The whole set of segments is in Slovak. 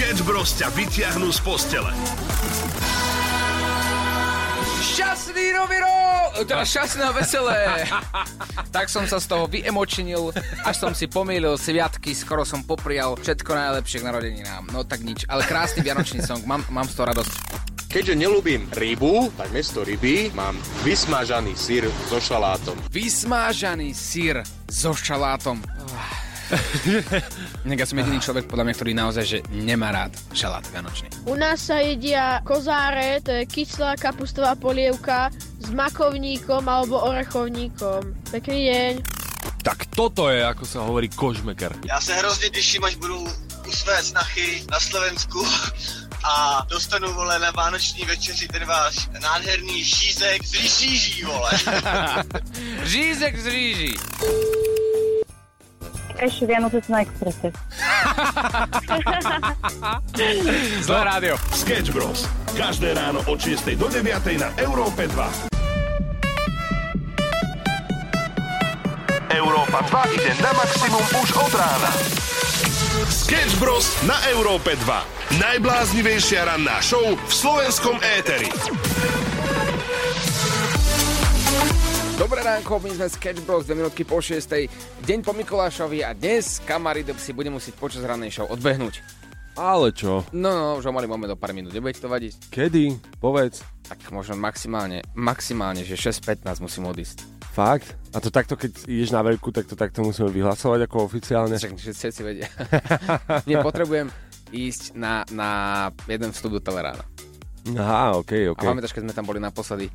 Sketch Bros ťa vytiahnu z postele. Šťastný nový rok! Teda šťastné a veselé. tak som sa z toho vyemočinil, až som si pomýlil sviatky, skoro som poprial všetko najlepšie k narodeninám. No tak nič, ale krásny vianočný song, mám, mám z toho radosť. Keďže nelúbim rybu, tak mesto ryby mám vysmažaný sír so šalátom. Vysmážaný sír so šalátom. Nech ja som jediný človek, podľa mňa, ktorý naozaj že nemá rád šalát vianočný. U nás sa jedia kozáre, to je kyslá kapustová polievka s makovníkom alebo orechovníkom. Pekný deň. Tak toto je, ako sa hovorí, kožmeker. Já se hrozně těším, až budu u své snachy na Slovensku a dostanu, vole, na vánoční večeři ten váš nádherný šízek z říží, vole. Žízek z ríží. Ešte Vianoce sú na Expresse. Zlé rádio. Sketch Bros. Každé ráno od 6 do 9 na Európe 2. Európa 2 ide na maximum už od rána. Sketch Bros. na Európe 2. Najbláznivejšia ranná show v slovenskom éteri. Dobré ránko, my sme Sketch Bros. 2 minútky po 6. Deň po Mikulášovi a dnes kamaráde si bude musieť počas ranej show odbehnúť. Ale čo? No, no, už ho mali moment do pár minút, nebude to vadiť? Kedy? Povedz. Tak možno maximálne, maximálne, že 6.15 musím odísť. Fakt? A to takto, keď ideš na veľkú, tak to takto musíme vyhlasovať ako oficiálne? Však všetci vedia. Nie, potrebujem ísť na, na jeden vstup do Telerána. Aha, ok, ok. A pamätáš, keď sme tam boli naposledy,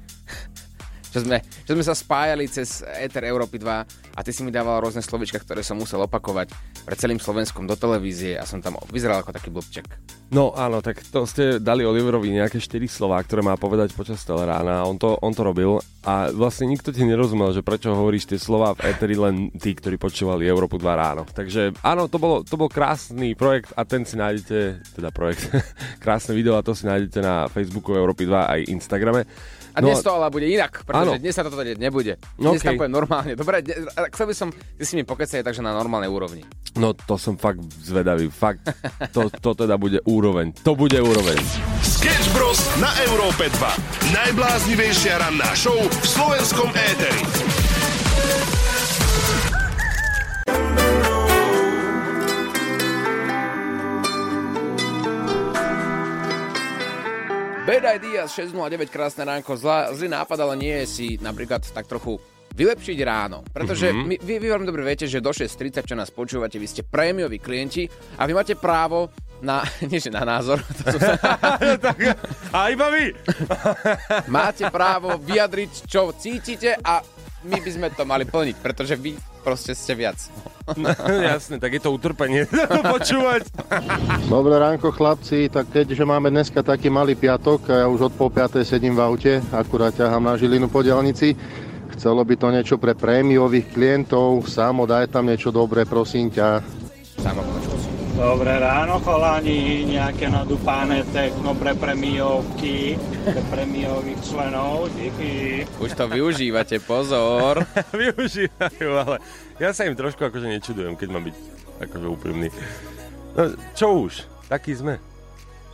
že sme, že sme sa spájali cez Ether Európy 2 a ty si mi dával rôzne slovička, ktoré som musel opakovať pred celým Slovenskom do televízie a som tam vyzeral ako taký blbček. No áno, tak to ste dali Oliverovi nejaké 4 slová, ktoré má povedať počas Telerána a on to, on to robil a vlastne nikto ti nerozumel, že prečo hovoríš tie slova v Eteri len tí, ktorí počúvali Európu 2 ráno. Takže áno, to, bolo, to bol krásny projekt a ten si nájdete, teda projekt, krásne video a to si nájdete na Facebooku Európy 2 aj Instagrame. A No dnes to ale bude inak, pretože Áno. dnes sa toto deť nebude. No Dnes okej. tam poviem normálne. Dobre, a chcel by som, ty si mi pokecaj takže na normálnej úrovni. No to som fakt zvedavý, fakt, to, to teda bude úroveň, to bude úroveň. Sketch Bros. na Európe 2. Najbláznivejšia ranná show v slovenskom éteri. Bad Ideas 609, krásne ránko, zlá, zlý nápad, ale nie je si napríklad tak trochu vylepšiť ráno. Pretože Mhm. mm-hmm. my, vy, vy veľmi dobre viete, že do 6.30, čo nás počúvate, vy ste prémioví klienti a vy máte právo na, nie že na názor, to sa, A iba vy! máte právo vyjadriť, čo cítite a my by sme to mali plniť, pretože vy proste ste viac. Jasne, tak je to utrpenie počúvať. Dobré ránko chlapci, tak keďže máme dneska taký malý piatok a ja už od pol piatej sedím v aute, akurát ťahám na Žilinu po diálnici, chcelo by to niečo pre prémiových klientov, Samo daj tam niečo dobré, prosím ťa. Samo počul. Dobré ráno, chalani, nejaké nadúpané techno pre premiovky, pre premiových členov, díky. Už to využívate, pozor. Využívajú, ale ja sa im trošku akože nečudujem, keď mám byť akože úprimný. No, čo už, taký sme.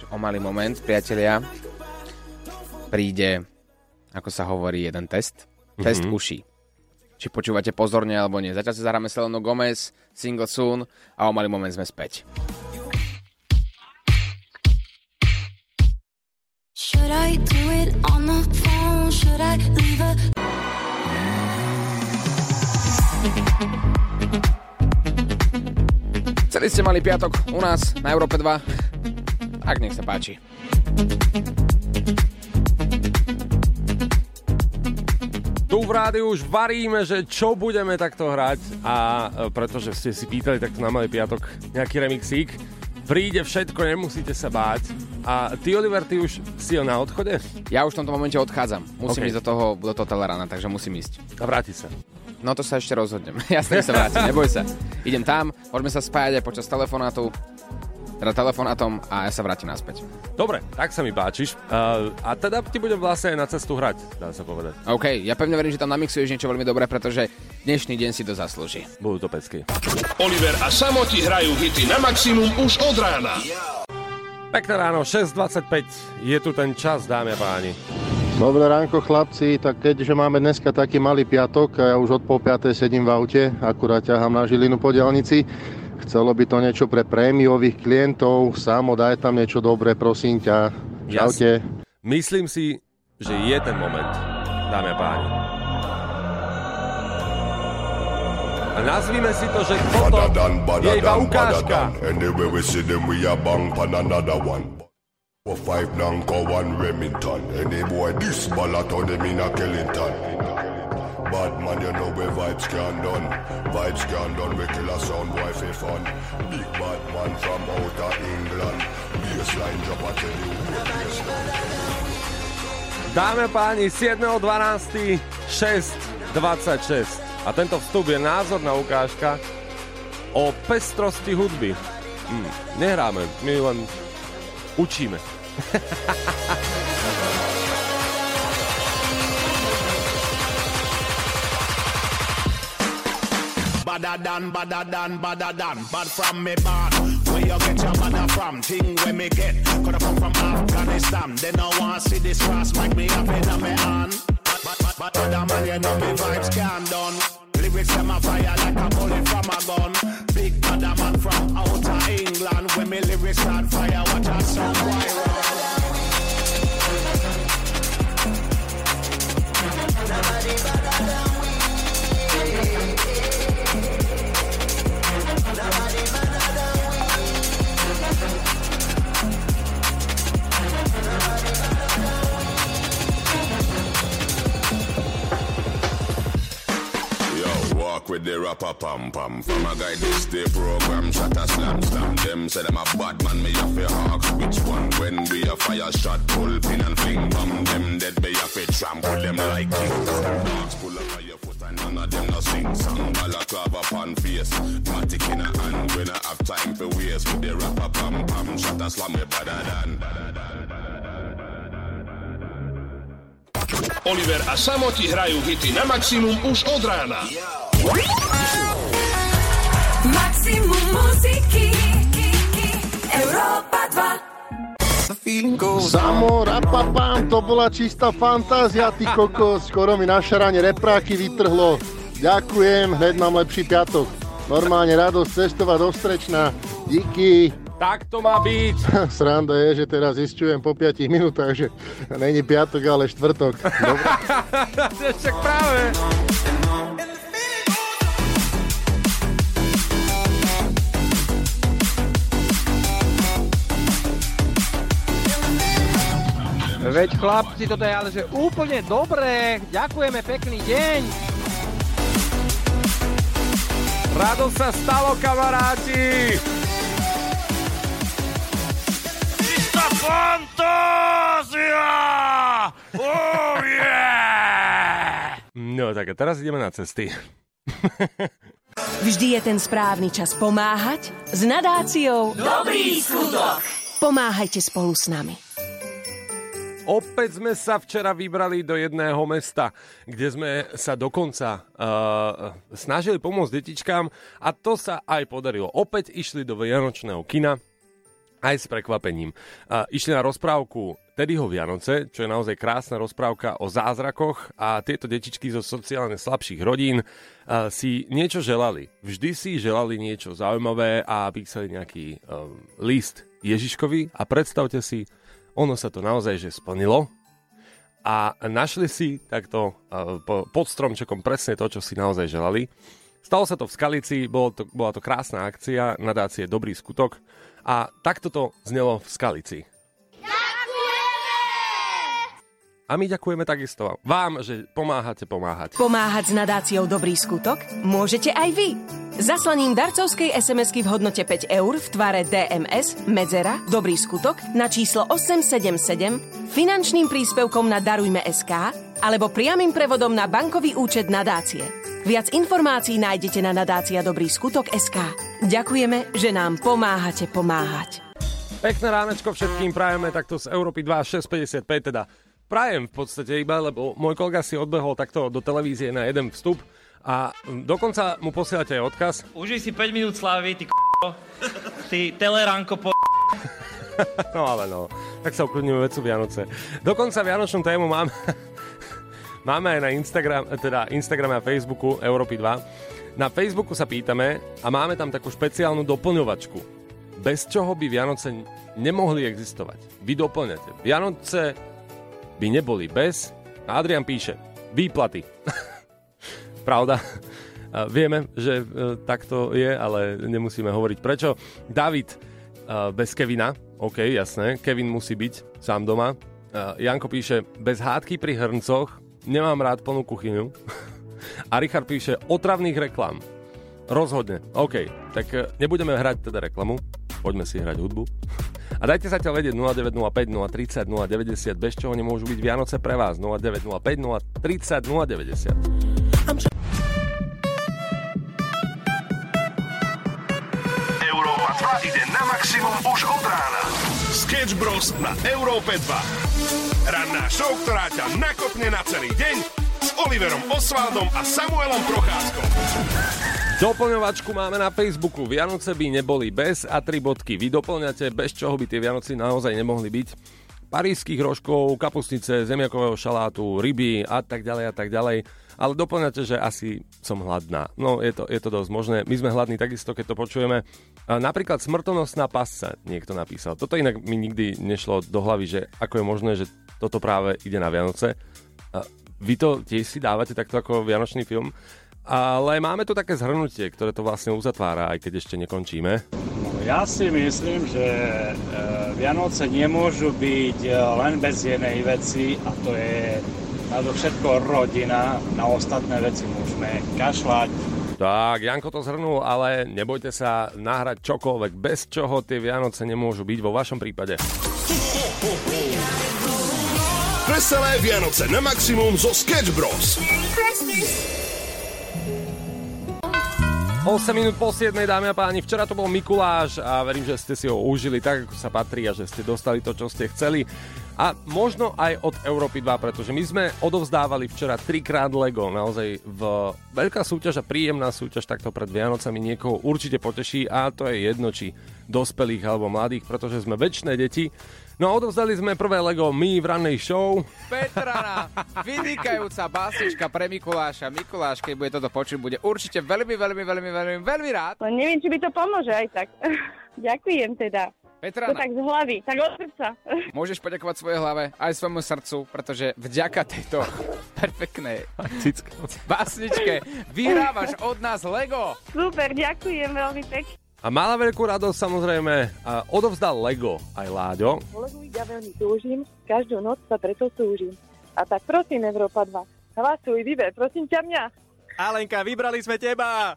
O malý moment, priatelia, príde, ako sa hovorí, jeden test. Test Mhm. uší. Či počúvate pozorne alebo nie. Zatiaľ si zahráme Selenu Gomez, Single Soon a o malý moment sme späť. Should I do it on the phone? Should I leave a Celý ste mali piatok u nás na Európe 2. Tak nech sa páči. Tu v rádiu už varíme, že čo budeme takto hrať a e, pretože ste si pýtali takto na malý piatok nejaký remixík, príde všetko, nemusíte sa báť. A ty, Oliver, ty už si na odchode? Ja už v tomto momente odchádzam. Musím OK. ísť do toho, do toho Telerana, takže musím ísť. A vráti sa. No to sa ešte rozhodnem. Jasne, že sa vrátim, neboj sa. Idem tam, môžeme sa spájať aj počas telefonátu, teda telefonátom a ja sa vrátim naspäť. Dobre, tak sa mi páčiš. Uh, a teda ti budem vlastne aj na cestu hrať, dá sa povedať. OK, ja pevne verím, že tam namixuješ niečo veľmi dobré, pretože dnešný deň si to zaslúži. Budú to pecky. Oliver a Samo ti hrajú hity na maximum už od rána. Pekné ráno, 6.25. Je tu ten čas, dámy a páni. Dobré ránko chlapci, tak keďže máme dneska taký malý piatok a ja už od pol piatej sedím v aute, akurát ťahám na Žilinu po diálnici, chcelo by to niečo pre prémiových klientov, Samo daj tam niečo dobré, prosím ťa. Čaute. Myslím si, že je ten moment, dámy a páni. A nazvime si to, že toto je iba ukážka. Anyway, we see them, we are bang pan another one. For five Nanko, one Remington. Any boy, this ballot on them in a Kellington. Bad man, you know where vibes can done. Vibes can done, we kill a sound for fun. Big bad man from out of England. Baseline drop, I tell you. Dáme páni, 7.12. 6.26. A tento vstup je názorná ukážka o pestrosti hudby. Hm, nehráme, my len učíme. Badder than, badder than, badder than, bad from me bad. Where you get your badder from? Thing where me get. Coulda come from Afghanistan. They no want see this cross make me up in me hand. But, other man, you know me vibes can done. Lyrics them a fire like a bullet from a gun. Big badder man from outer England. When me lyrics start fire, watch out some viral. With the rapper pam pam. From a guy this day program, shot a slam slam. Them say them a bad man, me have to ask which one. When we a fire shot, pull pin and fling bomb. Them dead, me have to trample them like kings. Dogs pull up on your foot and none of them no sing song. Balaclava upon face, matic in a hand. We not have time for waste with the rapper pam pam. Shot a slam me better than. Oliver a Samo ti hrajú hity na maximum už od rána. Maximum muziky Európa 2 Samo, rapapam, to bola čistá fantázia, ty kokos. Skoro mi na šarane repráky vytrhlo. Ďakujem, hneď mám lepší piatok. Normálne radosť cestovať do Strečna. Díky. Tak to má byť. Sranda je, že teraz zisťujem po 5 minútach, že není piatok, ale štvrtok. Dobre. Však práve. Veď chlapci, toto je ale že úplne dobré. Ďakujeme, pekný deň. Rado sa stalo, kamaráti! Čistá fantázia! Oh yeah! No tak a teraz ideme na cesty. Vždy je ten správny čas pomáhať s nadáciou Dobrý skutok. Pomáhajte spolu s nami. Opäť sme sa včera vybrali do jedného mesta, kde sme sa dokonca uh, snažili pomôcť detičkám a to sa aj podarilo. Opäť išli do Vianočného kina, aj s prekvapením. Uh, išli na rozprávku Teddyho Vianoce, čo je naozaj krásna rozprávka o zázrakoch a tieto detičky zo sociálne slabších rodín uh, si niečo želali. Vždy si želali niečo zaujímavé a písali nejaký um, list Ježiškovi a predstavte si, ono sa to naozaj že splnilo a našli si takto po- pod stromčekom presne to, čo si naozaj želali. Stalo sa to v Skalici, bolo to, bola to krásna akcia nadácie Dobrý skutok a takto to znelo v Skalici. A my ďakujeme takisto vám, že pomáhate pomáhať. Pomáhať s nadáciou Dobrý skutok môžete aj vy. Zaslaním darcovskej SMS-ky v hodnote 5 eur v tvare DMS, medzera, Dobrý skutok na číslo 877, finančným príspevkom na Darujme SK alebo priamým prevodom na bankový účet nadácie. Viac informácií nájdete na nadácia Dobrý skutok SK. Ďakujeme, že nám pomáhate pomáhať. Pekné ránečko všetkým prajeme takto z Európy 2 655, teda prajem v podstate iba, lebo môj kolega si odbehol takto do televízie na jeden vstup a dokonca mu posielate aj odkaz. Užij si 5 minút slávy, ty k***o. Ty teleránko po... no ale no, tak sa ukludníme vecu Vianoce. Dokonca Vianočnú tému máme, máme aj na Instagram, teda Instagrame a Facebooku Európy 2. Na Facebooku sa pýtame a máme tam takú špeciálnu doplňovačku. Bez čoho by Vianoce nemohli existovať. Vy doplňate. Vianoce by neboli bez, a Adrian píše, výplaty. Pravda. Vieme, že e, takto je, ale nemusíme hovoriť prečo. David, e, bez Kevina, OK, jasné, Kevin musí byť sám doma. E, Janko píše, bez hádky pri hrncoch, nemám rád plnú kuchyňu. A Richard píše, otravných reklám. Rozhodne, OK, tak nebudeme hrať teda reklamu, poďme si hrať hudbu. A dajte ťa vedieť 0905 030 090, bez čoho nemôžu byť Vianoce pre vás. 0905 030 090. Sketch Bros. na Európe 2. Ranná show, ktorá ťa nakopne na celý deň s Oliverom Osvaldom a Samuelom Procházkom. Doplňovačku máme na Facebooku. Vianoce by neboli bez a tri bodky. Vy doplňate, bez čoho by tie Vianoci naozaj nemohli byť. Parížských rožkov, kapustnice, zemiakového šalátu, ryby a tak ďalej a tak ďalej. Ale doplňate, že asi som hladná. No, je to, je to dosť možné. My sme hladní takisto, keď to počujeme. Napríklad smrtonosná pasca niekto napísal. Toto inak mi nikdy nešlo do hlavy, že ako je možné, že toto práve ide na Vianoce. Vy to tiež si dávate takto ako Vianočný film. Ale máme tu také zhrnutie, ktoré to vlastne uzatvára, aj keď ešte nekončíme. Ja si myslím, že e, Vianoce nemôžu byť e, len bez jednej veci a to je na to všetko rodina, na ostatné veci môžeme kašľať. Tak, Janko to zhrnul, ale nebojte sa nahrať čokoľvek, bez čoho tie Vianoce nemôžu byť vo vašom prípade. Veselé Vianoce na maximum zo Sketch Bros. 8 minút po 7, dámy a páni, včera to bol Mikuláš a verím, že ste si ho užili tak, ako sa patrí a že ste dostali to, čo ste chceli. A možno aj od Európy 2, pretože my sme odovzdávali včera trikrát Lego. Naozaj v veľká súťaž a príjemná súťaž takto pred Vianocami niekoho určite poteší a to je jedno, či dospelých alebo mladých, pretože sme väčšie deti. No a odovzdali sme prvé Lego my v rannej show. Petrana, vynikajúca básnička pre Mikuláša. Mikuláš, keď bude toto počuť, bude určite veľmi, veľmi, veľmi, veľmi, veľmi rád. No neviem, či by to pomôže aj tak. Ďakujem teda. Petrana. To tak z hlavy, tak od srdca. Môžeš poďakovať svojej hlave aj svojmu srdcu, pretože vďaka tejto perfektnej básničke vyhrávaš od nás Lego. Super, ďakujem veľmi pekne. A mala veľkú radosť samozrejme a odovzdal Lego aj Láďo. Legu ja veľmi túžim, každú noc sa preto túžim. A tak prosím, Európa 2, hlasuj, vyber, prosím ťa mňa. Alenka, vybrali sme teba!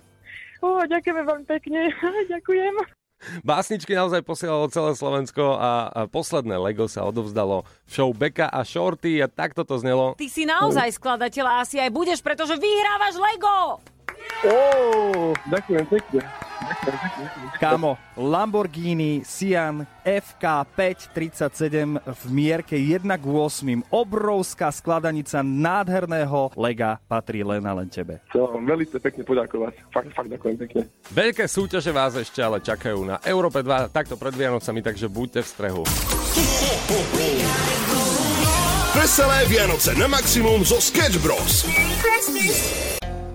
Ó, ďakujeme veľmi pekne, ďakujem. Básničky naozaj posielalo celé Slovensko a, a posledné Lego sa odovzdalo v show Beka a Shorty a takto to znelo. Ty si naozaj skladateľ a asi aj budeš, pretože vyhrávaš Lego! Ó, ďakujem pekne. Kámo, Lamborghini Sian FK537 v mierke 1 k 8. Obrovská skladanica nádherného lega patrí len a len tebe. Chcem veľmi pekne poďakovať. Fakt, fakt ďakujem pekne. Veľké súťaže vás ešte ale čakajú na Európe 2 takto pred Vianocami, takže buďte v strehu. Veselé Vianoce na maximum zo Sketch Bros.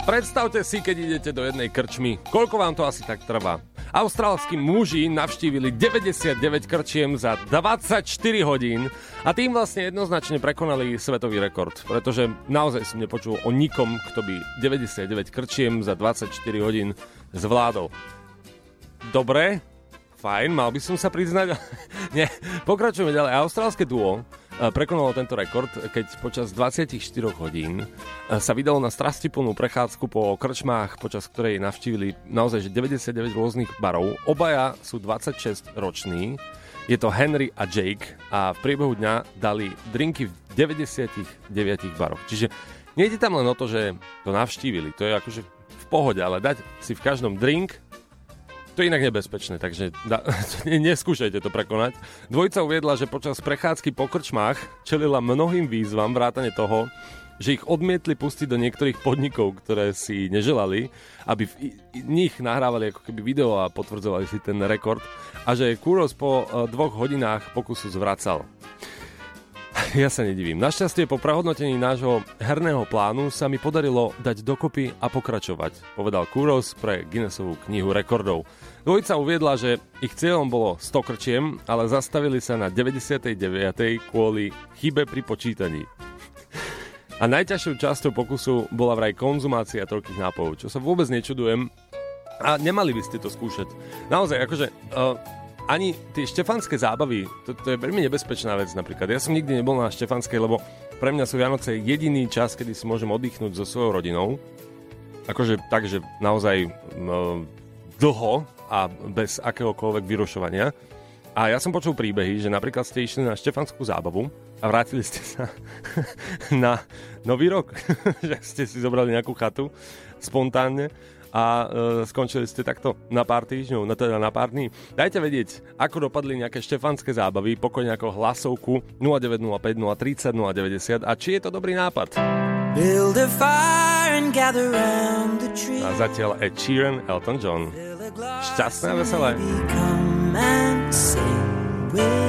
Predstavte si, keď idete do jednej krčmy, koľko vám to asi tak trvá. Austrálsky muži navštívili 99 krčiem za 24 hodín a tým vlastne jednoznačne prekonali svetový rekord, pretože naozaj som nepočul o nikom, kto by 99 krčiem za 24 hodín zvládol. Dobre, fajn, mal by som sa priznať. Nie, pokračujeme ďalej. Austrálske duo prekonalo tento rekord, keď počas 24 hodín sa vydalo na strastiplnú prechádzku po krčmách, počas ktorej navštívili naozaj že 99 rôznych barov. Obaja sú 26 roční. Je to Henry a Jake a v priebehu dňa dali drinky v 99 baroch. Čiže nejde tam len o to, že to navštívili. To je akože v pohode, ale dať si v každom drink to je inak nebezpečné, takže da, neskúšajte to prekonať. Dvojica uviedla, že počas prechádzky po krčmách čelila mnohým výzvam vrátane toho, že ich odmietli pustiť do niektorých podnikov, ktoré si neželali, aby v nich nahrávali ako keby video a potvrdzovali si ten rekord a že Kuros po e, dvoch hodinách pokusu zvracal. Ja sa nedivím. Našťastie po prehodnotení nášho herného plánu sa mi podarilo dať dokopy a pokračovať, povedal Kuros pre Guinnessovú knihu rekordov. Dvojica uviedla, že ich cieľom bolo 100 krčiem, ale zastavili sa na 99. kvôli chybe pri počítaní. A najťažšou časťou pokusu bola vraj konzumácia toľkých nápojov, čo sa vôbec nečudujem. A nemali by ste to skúšať. Naozaj, akože... Uh, ani tie štefanské zábavy, to, to je veľmi nebezpečná vec napríklad. Ja som nikdy nebol na štefanskej, lebo pre mňa sú Vianoce jediný čas, kedy si môžem oddychnúť so svojou rodinou. Akože tak, že naozaj no, dlho a bez akéhokoľvek vyrušovania. A ja som počul príbehy, že napríklad ste išli na štefanskú zábavu a vrátili ste sa na nový rok, že ste si zobrali nejakú chatu spontánne a e, skončili ste takto na pár týždňov, na teda na pár dní. Dajte vedieť, ako dopadli nejaké štefanské zábavy, pokojne ako hlasovku 0905 030 090 a či je to dobrý nápad. Build a fire and gather round the tree. A zatiaľ Ed Sheeran, Elton John. Šťastné a veselé. Come and sing with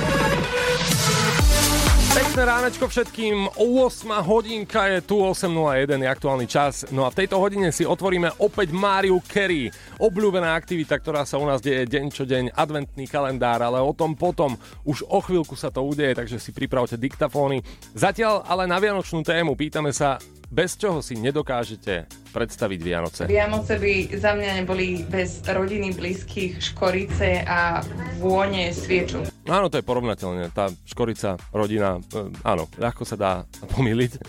Pekné ránečko všetkým, 8 hodinka je tu, 8.01 je aktuálny čas. No a v tejto hodine si otvoríme opäť Máriu Kerry. Obľúbená aktivita, ktorá sa u nás deje deň čo deň, adventný kalendár, ale o tom potom. Už o chvíľku sa to udeje, takže si pripravte diktafóny. Zatiaľ ale na vianočnú tému pýtame sa, bez čoho si nedokážete predstaviť Vianoce. Vianoce by za mňa neboli bez rodiny, blízkych, škorice a vône sviečok. Áno, to je porovnateľné. Tá škorica, rodina, e, áno, ľahko sa dá pomýliť.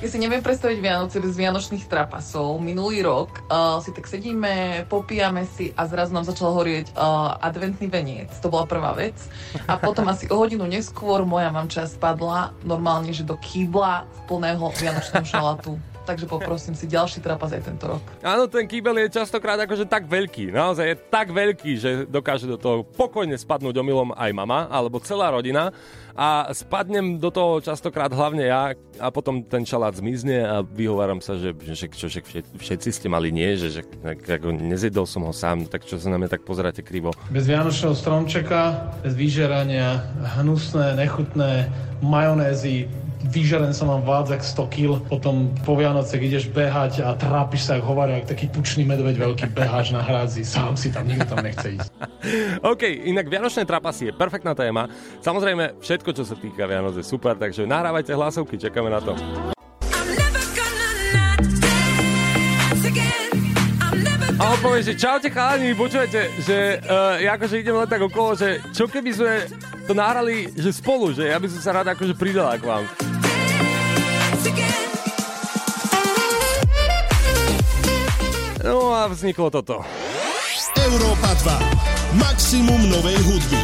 Ja si neviem predstaviť Vianoce bez vianočných trapasov. Minulý rok uh, si tak sedíme, popíjame si a zrazu nám začal horieť uh, adventný veniec. To bola prvá vec. A potom asi o hodinu neskôr moja mamča spadla normálne, že do kýbla plného vianočného šalátu. Takže poprosím si ďalší trapas aj tento rok. Áno, ten kýbel je častokrát akože tak veľký. Naozaj je tak veľký, že dokáže do toho pokojne spadnúť omylom aj mama, alebo celá rodina. A spadnem do toho častokrát hlavne ja a potom ten šalát zmizne a vyhováram sa, že, že čo, že všetci ste mali nie, že, že ako nezjedol som ho sám, tak čo sa na mňa tak pozeráte krivo. Bez vianočného stromčeka, bez vyžerania, hnusné, nechutné, majonézy, vyžeren sa vám vádzak 100 kg, potom po Vianoce ideš behať a trápiš sa, ako hovoria, jak taký tučný medveď veľký, beháš na hrádzi, sám si tam, nikto tam nechce ísť. OK, inak Vianočné trapasy je perfektná téma. Samozrejme, všetko, čo sa týka Vianoc je super, takže nahrávajte hlasovky, čakáme na to. A on povie, že čaute chalani, počujete, že uh, ja akože idem len tak okolo, že čo keby sme to nahrali, že spolu, že ja by som sa rád akože pridala k vám. No a vzniklo toto. Európa 2. Maximum novej hudby.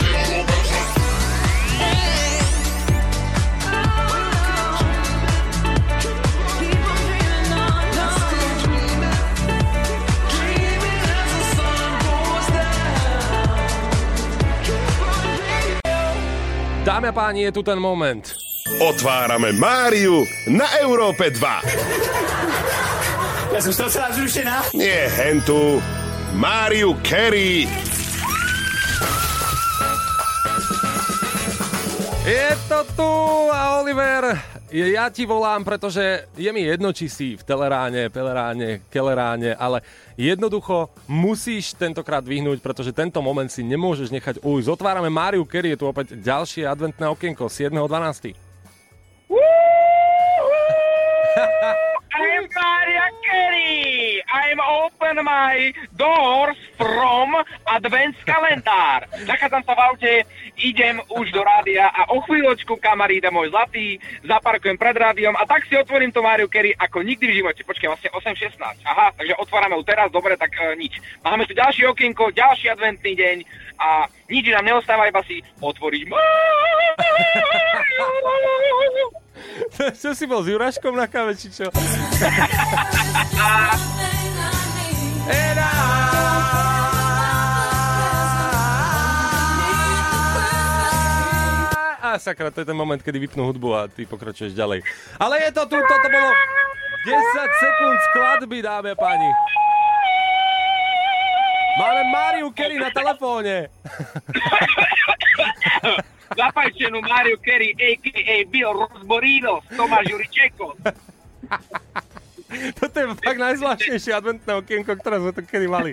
Dámy a páni, je tu ten moment. Otvárame Máriu na Európe 2. Ja som z toho celá zrušená. Nie hentu. Máriu Kerry. Je to tu a Oliver, ja ti volám, pretože je mi jedno, či si v Teleráne, Peleráne, Keleráne, ale jednoducho musíš tentokrát vyhnúť, pretože tento moment si nemôžeš nechať ujsť. Otvárame Máriu Kerry, je tu opäť ďalšie adventné okienko 7.12. I'm Maria Carey. I'm open my doors from Advents kalendár. Nachádzam sa v aute, idem už do rádia a o chvíľočku, kamarída môj zlatý, zaparkujem pred rádiom a tak si otvorím to Mariu Carey ako nikdy v živote. Počkaj, vlastne 8.16. Aha, takže otvárame ju teraz, dobre, tak e, nič. Máme tu ďalšie okienko, ďalší adventný deň a nič nám neostáva, iba si otvoriť. čo si bol s Juraškom na káve, či čo? A sakra, to je ten moment, kedy vypnú hudbu a ty pokračuješ ďalej. Ale je to tu, toto bolo 10 sekúnd skladby, dáme a páni. Máme Mariu Kerry na telefóne. Zapajčenú Mario Kerry, a.k.a. Bill Rozborino, Tomáš Juričeko. Toto je fakt najzvláštnejšie adventné okienko, ktoré sme tu kedy mali.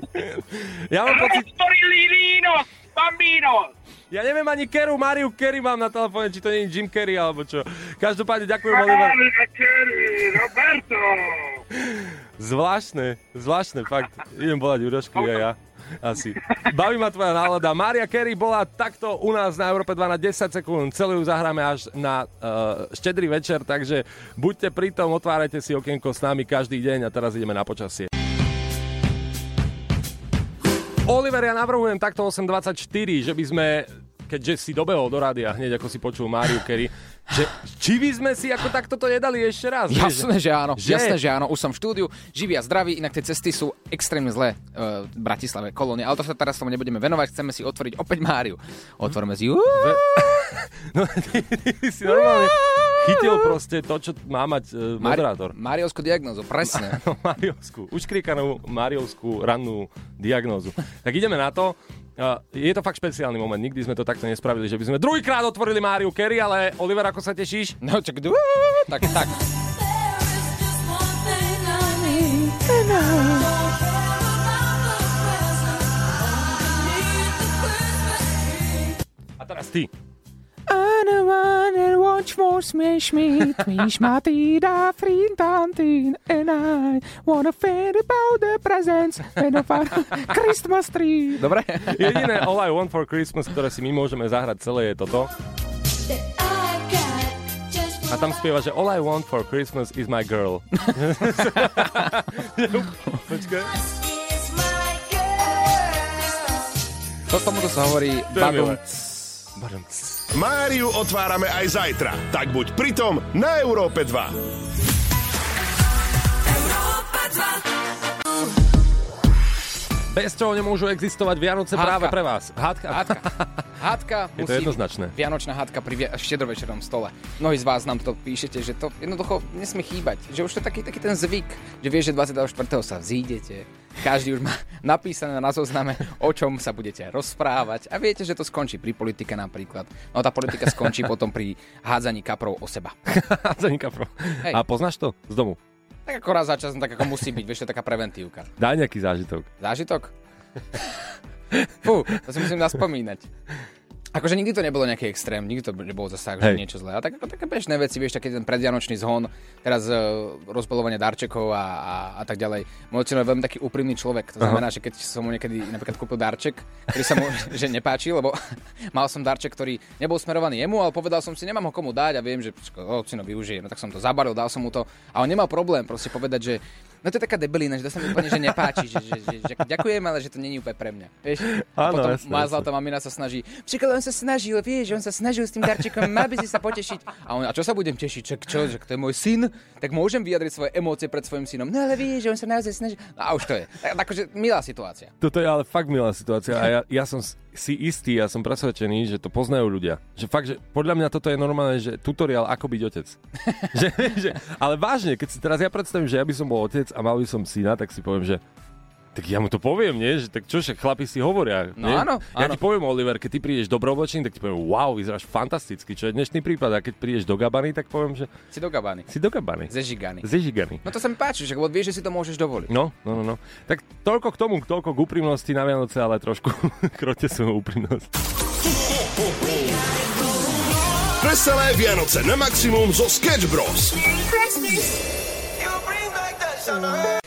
Ja mám pocit... Rozborilino, bambino. Ja neviem ani Keru, Mariu Kerry mám na telefóne, či to nie je Jim Kerry alebo čo. Každopádne ďakujem, Oliver. Kerry, Roberto. Zvláštne, zvláštne, fakt. Idem volať Jurošky aj ja. Asi. Baví ma tvoja nálada. Maria Kerry bola takto u nás na Európe 2 na 10 sekúnd. Celú ju zahráme až na uh, štedrý večer, takže buďte pritom, otvárajte si okienko s nami každý deň a teraz ideme na počasie. Oliver, ja navrhujem takto 8.24, že by sme, keďže si dobehol do rádia hneď ako si počul Máriu Kerry, že či by sme si ako takto to nedali ešte raz? Jasné, že áno, Že? jasné, že áno. Už som v štúdiu, živý a zdravý, inak tie cesty sú extrémne zlé uh, v Bratislave, kolóne. Ale to sa teraz tomu nebudeme venovať, chceme si otvoriť opäť Máriu. Otvorme si ju. No, ty, ty si normálne chytil proste to, čo má mať uh, moderátor. Mariovskú diagnózu, presne. Áno, Mariovskú, uškríkanú Mariovskú rannú diagnózu. Tak ideme na to. Je to fakt špeciálny moment, nikdy sme to takto nespravili, že by sme druhýkrát otvorili Máriu Kerry, ale Oliver, ako sa tešíš? No čak, tak, tak. A teraz ty. Anna wanna watch for smash me, smash my tida, frintantin, and I wanna fade about the presents and of our Christmas tree. Dobre? Jediné All I Want for Christmas, ktoré si my môžeme zahrať celé, je toto. A tam spieva, že All I want for Christmas is my girl. Počkaj. To tomuto sa hovorí milé. badum. Máriu otvárame aj zajtra, tak buď pritom na Európe 2. Bez čoho nemôžu existovať Vianoce Hádka. práve pre vás. Hádka. Hádka. Hádka Je to musí jednoznačné. byť Vianočná hádka pri vi- štedrovečernom stole. Mnohí z vás nám to píšete, že to jednoducho nesmie chýbať. Že už to je taký, taký ten zvyk, že vieš, že 24. sa vzídete, každý už má napísané na zozname, o čom sa budete rozprávať a viete, že to skončí pri politike napríklad. No tá politika skončí potom pri hádzaní kaprov o seba. Hádzaní kaprov. Hej. A poznáš to z domu? Tak ako raz za čas, no tak ako musí byť, vieš, to je taká preventívka. Daj nejaký zážitok. Zážitok? Fú, to si musím naspomínať. Akože nikdy to nebolo nejaký extrém, nikdy to nebolo zase tak, že Hej. niečo zlé. A tak také bežné veci, vieš, taký ten predvianočný zhon, teraz uh, rozbalovanie darčekov a, a, a tak ďalej. Môj otec je veľmi taký úprimný človek, to Aha. znamená, že keď som mu niekedy napríklad kúpil darček, ktorý sa mu že nepáči, lebo mal som darček, ktorý nebol smerovaný jemu, ale povedal som si, nemám ho komu dať a viem, že ocino využije. No tak som to zabaril, dal som mu to a on nemal problém proste povedať, že No to je taká debilina, že to sa mi úplne že nepáči, že, že, že, že ďakujem, ale že to není úplne pre mňa. Vieš? A Áno, potom jasné, má zlatá mamina sa snaží. Príklad, on sa snažil, vieš, on sa snažil s tým darčekom, má by si sa potešiť. A on, a čo sa budem tešiť? Čak, čo, že to je môj syn? Tak môžem vyjadriť svoje emócie pred svojim synom. No ale vieš, že on sa naozaj snaží. No a už to je. Tak, akože milá situácia. Toto je ale fakt milá situácia a ja, ja som si istý, ja som presvedčený, že to poznajú ľudia. Že fakt, že podľa mňa toto je normálne, že tutoriál ako byť otec. že, že, ale vážne, keď si teraz ja predstavím, že ja by som bol otec a mal by som syna, tak si poviem, že tak ja mu to poviem, nie? Že, tak čo, však chlapi si hovoria. No nie? áno, Ja áno. ti poviem, Oliver, keď ty prídeš do oblečený, tak ti poviem, wow, vyzeráš fantasticky, čo je dnešný prípad. A keď prídeš do Gabany, tak poviem, že Si do Gabany. si do Gabany. Zežigany. Zežigany. No to sa mi páči, že lebo vieš, že si to môžeš dovoliť. No, no, no, no. Tak toľko k tomu, toľko k úprimnosti na Vianoce, ale trošku krote svoju úprimnosť. Veselé Vianoce na maximum zo Sketch Bros.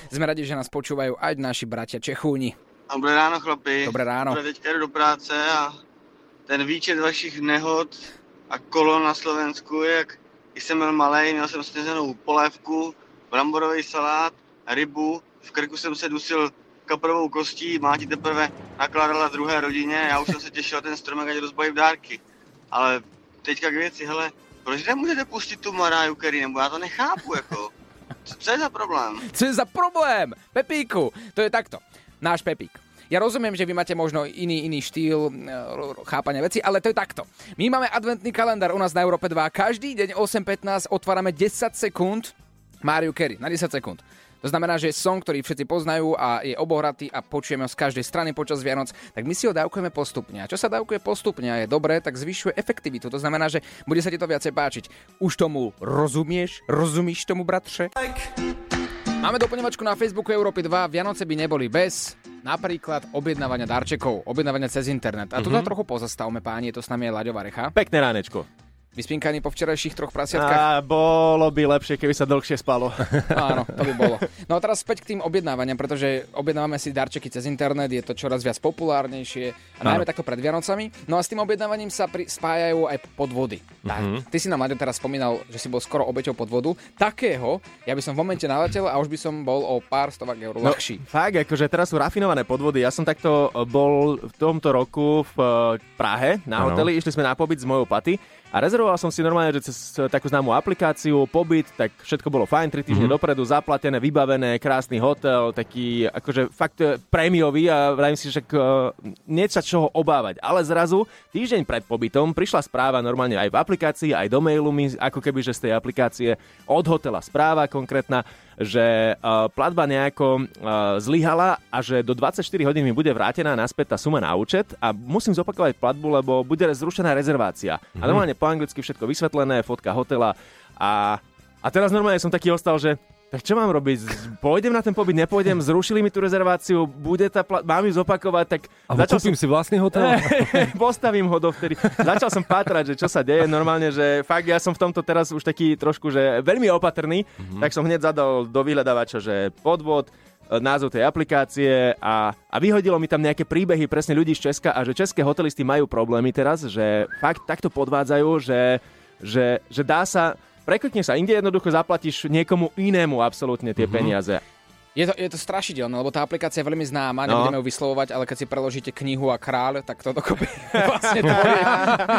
Sme radi, že nás počúvajú aj naši bratia Čechúni. Dobré ráno, chlapi. Dobré ráno. Dobré, teďka jdu do práce a ten výčet vašich nehod a kolon na Slovensku jak když jsem byl malej, měl jsem snězenou polévku, bramborový salát, rybu, v krku jsem se dusil kaprovou kostí, máti teprve nakládala druhé rodině, já už jsem se těšil ten stromek, ať rozbalím dárky. Ale teďka k věci, hele, proč nemůžete pustit tu Mariah Carey, nebo já to nechápu, jako. Co, je za problém? Co je za problém? Pepíku, to je takto. Náš Pepík. Ja rozumiem, že vy máte možno iný, iný štýl e, chápania veci, ale to je takto. My máme adventný kalendár u nás na Európe 2. Každý deň 8.15 otvárame 10 sekúnd Mariu Carey na 10 sekúnd. To znamená, že song, ktorý všetci poznajú a je obohratý a počujeme ho z každej strany počas Vianoc, tak my si ho dávkujeme postupne. A čo sa dávkuje postupne a je dobré, tak zvyšuje efektivitu. To znamená, že bude sa ti to viacej páčiť. Už tomu rozumieš? Rozumíš tomu, bratře? Máme doplňovačku na Facebooku Európy 2. Vianoce by neboli bez napríklad objednávania darčekov, objednávania cez internet. A tu mm-hmm. trochu pozastavme, páni, je to s nami je Laďová Recha. Pekné ránečko. Vyspinkaní po včerajších troch prasiatkách? A bolo by lepšie, keby sa dlhšie spalo. Áno, to by bolo. No a teraz späť k tým objednávaniam, pretože objednávame si darčeky cez internet, je to čoraz viac populárnejšie a najmä takto pred Vianocami. No a s tým objednávaním sa pri, spájajú aj podvody. Tak, Mhm. ty si nám, Maďo, teraz spomínal, že si bol skoro obeťou podvodu. Takého, ja by som v momente naletel a už by som bol o pár stovák eur No, ľahší. fakt, akože teraz sú rafinované podvody. Ja som takto bol v tomto roku v eh, Prahe na Áno. hoteli, išli sme na pobyt z mojou paty a rezervoval som si normálne, že cez eh, takú známú aplikáciu, pobyt, tak všetko bolo fajn, 3 týždne Mhm. dopredu, zaplatené, vybavené, krásny hotel, taký akože fakt eh, prémiový a vravím si, že uh, nie sa čoho obávať. Ale zrazu, týždeň pred pobytom, prišla správa normálne aj v aplikácii, aj do mailu mi, ako keby, že z tej aplikácie od hotela správa konkrétna, že uh, platba nejako uh, zlyhala a že do 24 hodín mi bude vrátená naspäť tá suma na účet a musím zopakovať platbu, lebo bude zrušená rezervácia. A normálne po anglicky všetko vysvetlené, fotka hotela a, a teraz normálne som taký ostal, že tak čo mám robiť? Pôjdem na ten pobyt, nepôjdem? Zrušili mi tú rezerváciu, bude tá pla- mám ju zopakovať, tak... Alebo kúpim si vlastný hotel? Postavím ho dovtedy. Začal som pátrať, že čo sa deje. Normálne, že fakt ja som v tomto teraz už taký trošku, že veľmi opatrný, mm-hmm. tak som hneď zadal do vyhľadávača, že podvod, e, názov tej aplikácie a, a vyhodilo mi tam nejaké príbehy presne ľudí z Česka a že české hotelisty majú problémy teraz, že fakt takto podvádzajú, že, že, že dá sa, preklikneš sa, inde jednoducho zaplatíš niekomu inému absolútne tie mm-hmm. peniaze. Je to, je to strašidelné, lebo tá aplikácia je veľmi známa, No. nebudeme ju vyslovovať, ale keď si preložíte knihu a kráľ, tak to dokopy vlastne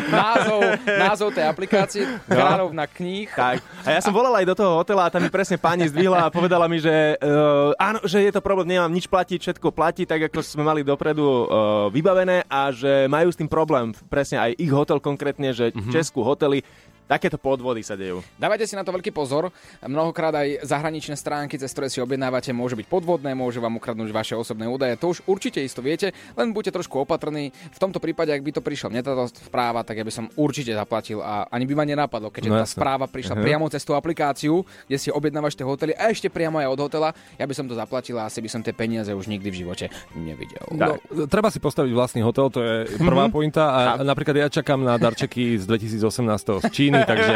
názov, názov tej aplikácie, kráľovna kníh. Tak. A ja som volal aj do toho hotela a tam mi presne pani zdvihla a povedala mi, že uh, áno, že je to problém, nemám nič platiť, všetko platí tak, ako sme mali dopredu uh, vybavené a že majú s tým problém. Presne aj ich hotel konkrétne, že mm-hmm. Česku hotely takéto podvody sa dejú. Dávajte si na to veľký pozor. Mnohokrát aj zahraničné stránky, cez ktoré si objednávate, môžu byť podvodné, môžu vám ukradnúť vaše osobné údaje. To už určite isto viete, len buďte trošku opatrní. V tomto prípade, ak by to prišla mne táto správa, tak ja by som určite zaplatil a ani by ma nenapadlo, keďže No tá správa prišla Mhm. priamo cez tú aplikáciu, kde si objednávaš tie hotely a ešte priamo aj od hotela. Ja by som to zaplatil a asi by som tie peniaze už nikdy v živote nevidel. No, treba si postaviť vlastný hotel, to je prvá Mhm. pointa a napríklad ja čakám na darčeky z 2018 z Číny, takže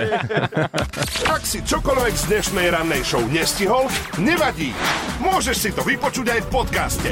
Ak si čokoľvek z dnešnej rannej show nestihol, nevadí. Môžeš si to vypočuť aj v podcaste.